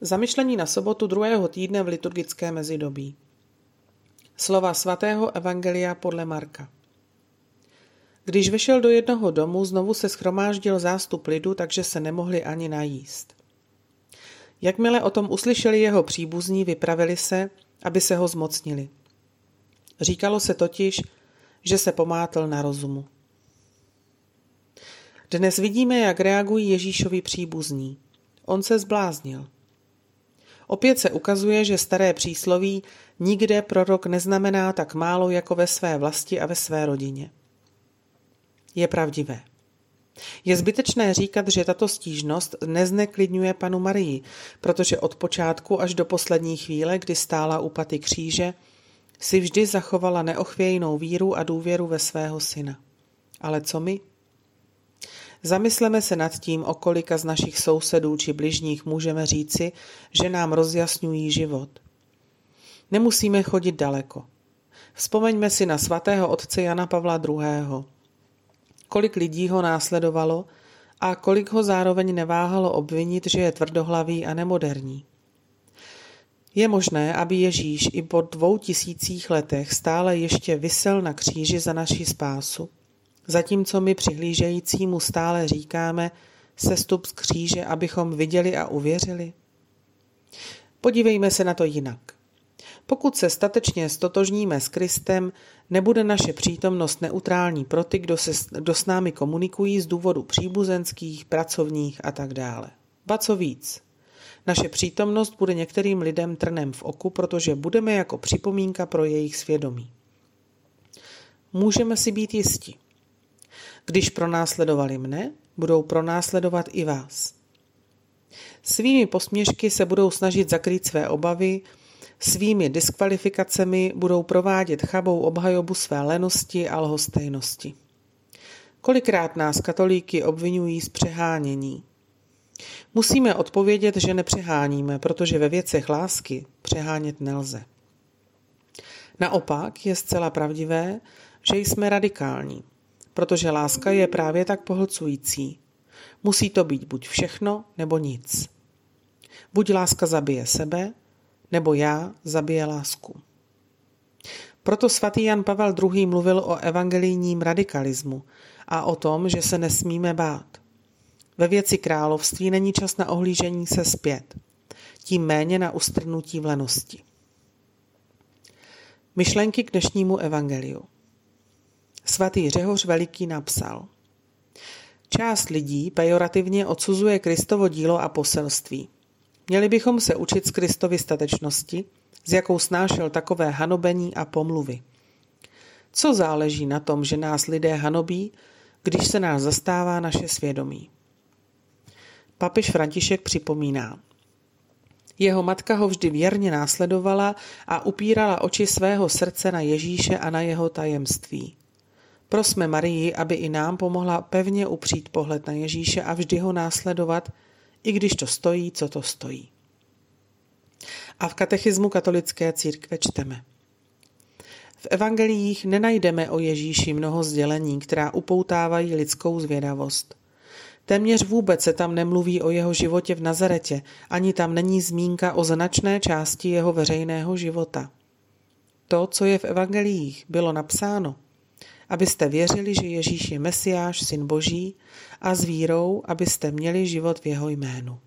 Zamyšlení na sobotu druhého týdne v liturgické mezidobí. Slova svatého Evangelia podle Marka. Když vešel do jednoho domu, znovu se schromáždil zástup lidu, takže se nemohli ani najíst. Jakmile o tom uslyšeli jeho příbuzní, vypravili se, aby se ho zmocnili. Říkalo se totiž, že se pomátl na rozumu. Dnes vidíme, jak reagují Ježíšovi příbuzní. On se zbláznil. Opět se ukazuje, že staré přísloví nikde prorok neznamená tak málo jako ve své vlasti a ve své rodině. Je pravdivé. Je zbytečné říkat, že tato stížnost nezneklidňuje panu Marii, protože od počátku až do poslední chvíle, kdy stála u paty kříže, si vždy zachovala neochvějnou víru a důvěru ve svého syna. Ale co my? Zamysleme se nad tím, o kolika z našich sousedů či bližních můžeme říci, že nám rozjasňují život. Nemusíme chodit daleko. Vzpomeňme si na svatého otce Jana Pavla II. Kolik lidí ho následovalo a kolik ho zároveň neváhalo obvinit, že je tvrdohlavý a nemoderní. Je možné, aby Ježíš i po dvou tisících letech stále ještě vysel na kříži za naši spásu? Zatímco my přihlížejícímu stále říkáme, sestup z kříže, abychom viděli a uvěřili? Podívejme se na to jinak. Pokud se statečně stotožníme s Kristem, nebude naše přítomnost neutrální pro ty, kdo, se, kdo s námi komunikují z důvodu příbuzenských, pracovních a tak dále. Ba co víc, naše přítomnost bude některým lidem trnem v oku, protože budeme jako připomínka pro jejich svědomí. Můžeme si být jisti. Když pronásledovali mne, budou pronásledovat i vás. Svými posměšky se budou snažit zakrýt své obavy, svými diskvalifikacemi budou provádět chabou obhajobu své lenosti a lhostejnosti. Kolikrát nás katolíky obvinují z přehánění. Musíme odpovědět, že nepřeháníme, protože ve věcech lásky přehánět nelze. Naopak je zcela pravdivé, že jsme radikální protože láska je právě tak pohlcující. Musí to být buď všechno, nebo nic. Buď láska zabije sebe, nebo já zabije lásku. Proto svatý Jan Pavel II. mluvil o evangelijním radikalismu a o tom, že se nesmíme bát. Ve věci království není čas na ohlížení se zpět, tím méně na ustrnutí v lenosti. Myšlenky k dnešnímu evangeliu. Svatý Řehoř Veliký napsal. Část lidí pejorativně odsuzuje Kristovo dílo a poselství. Měli bychom se učit z Kristovy statečnosti, s jakou snášel takové hanobení a pomluvy. Co záleží na tom, že nás lidé hanobí, když se nás zastává naše svědomí? Papež František připomíná. Jeho matka ho vždy věrně následovala a upírala oči svého srdce na Ježíše a na jeho tajemství. Prosme Marii, aby i nám pomohla pevně upřít pohled na Ježíše a vždy ho následovat, i když to stojí, co to stojí. A v katechismu katolické církve čteme. V evangeliích nenajdeme o Ježíši mnoho sdělení, která upoutávají lidskou zvědavost. Téměř vůbec se tam nemluví o jeho životě v Nazaretě, ani tam není zmínka o značné části jeho veřejného života. To, co je v evangeliích, bylo napsáno – abyste věřili, že Ježíš je Mesiáš, syn Boží, a s vírou, abyste měli život v jeho jménu.